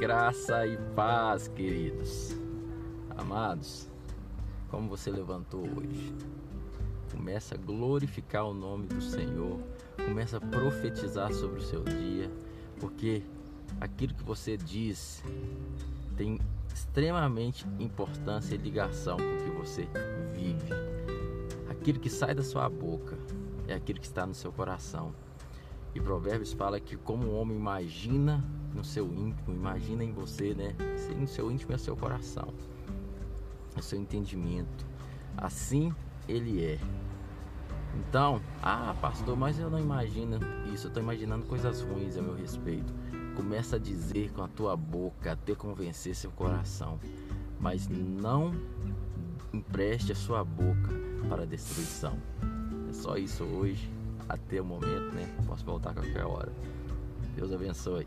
Graça e paz, queridos. Amados, como você levantou hoje? Começa a glorificar o nome do Senhor, começa a profetizar sobre o seu dia, porque aquilo que você diz tem extremamente importância e ligação com o que você vive. Aquilo que sai da sua boca é aquilo que está no seu coração. E Provérbios fala que como o homem imagina no seu íntimo, imagina em você, né? No seu íntimo é seu coração, é seu entendimento. Assim ele é. Então, ah, pastor, mas eu não imagino isso, eu estou imaginando coisas ruins a meu respeito. Começa a dizer com a tua boca até convencer seu coração, mas não empreste a sua boca para a destruição. É só isso hoje, até o momento, né? Posso voltar a qualquer hora. Deus abençoe.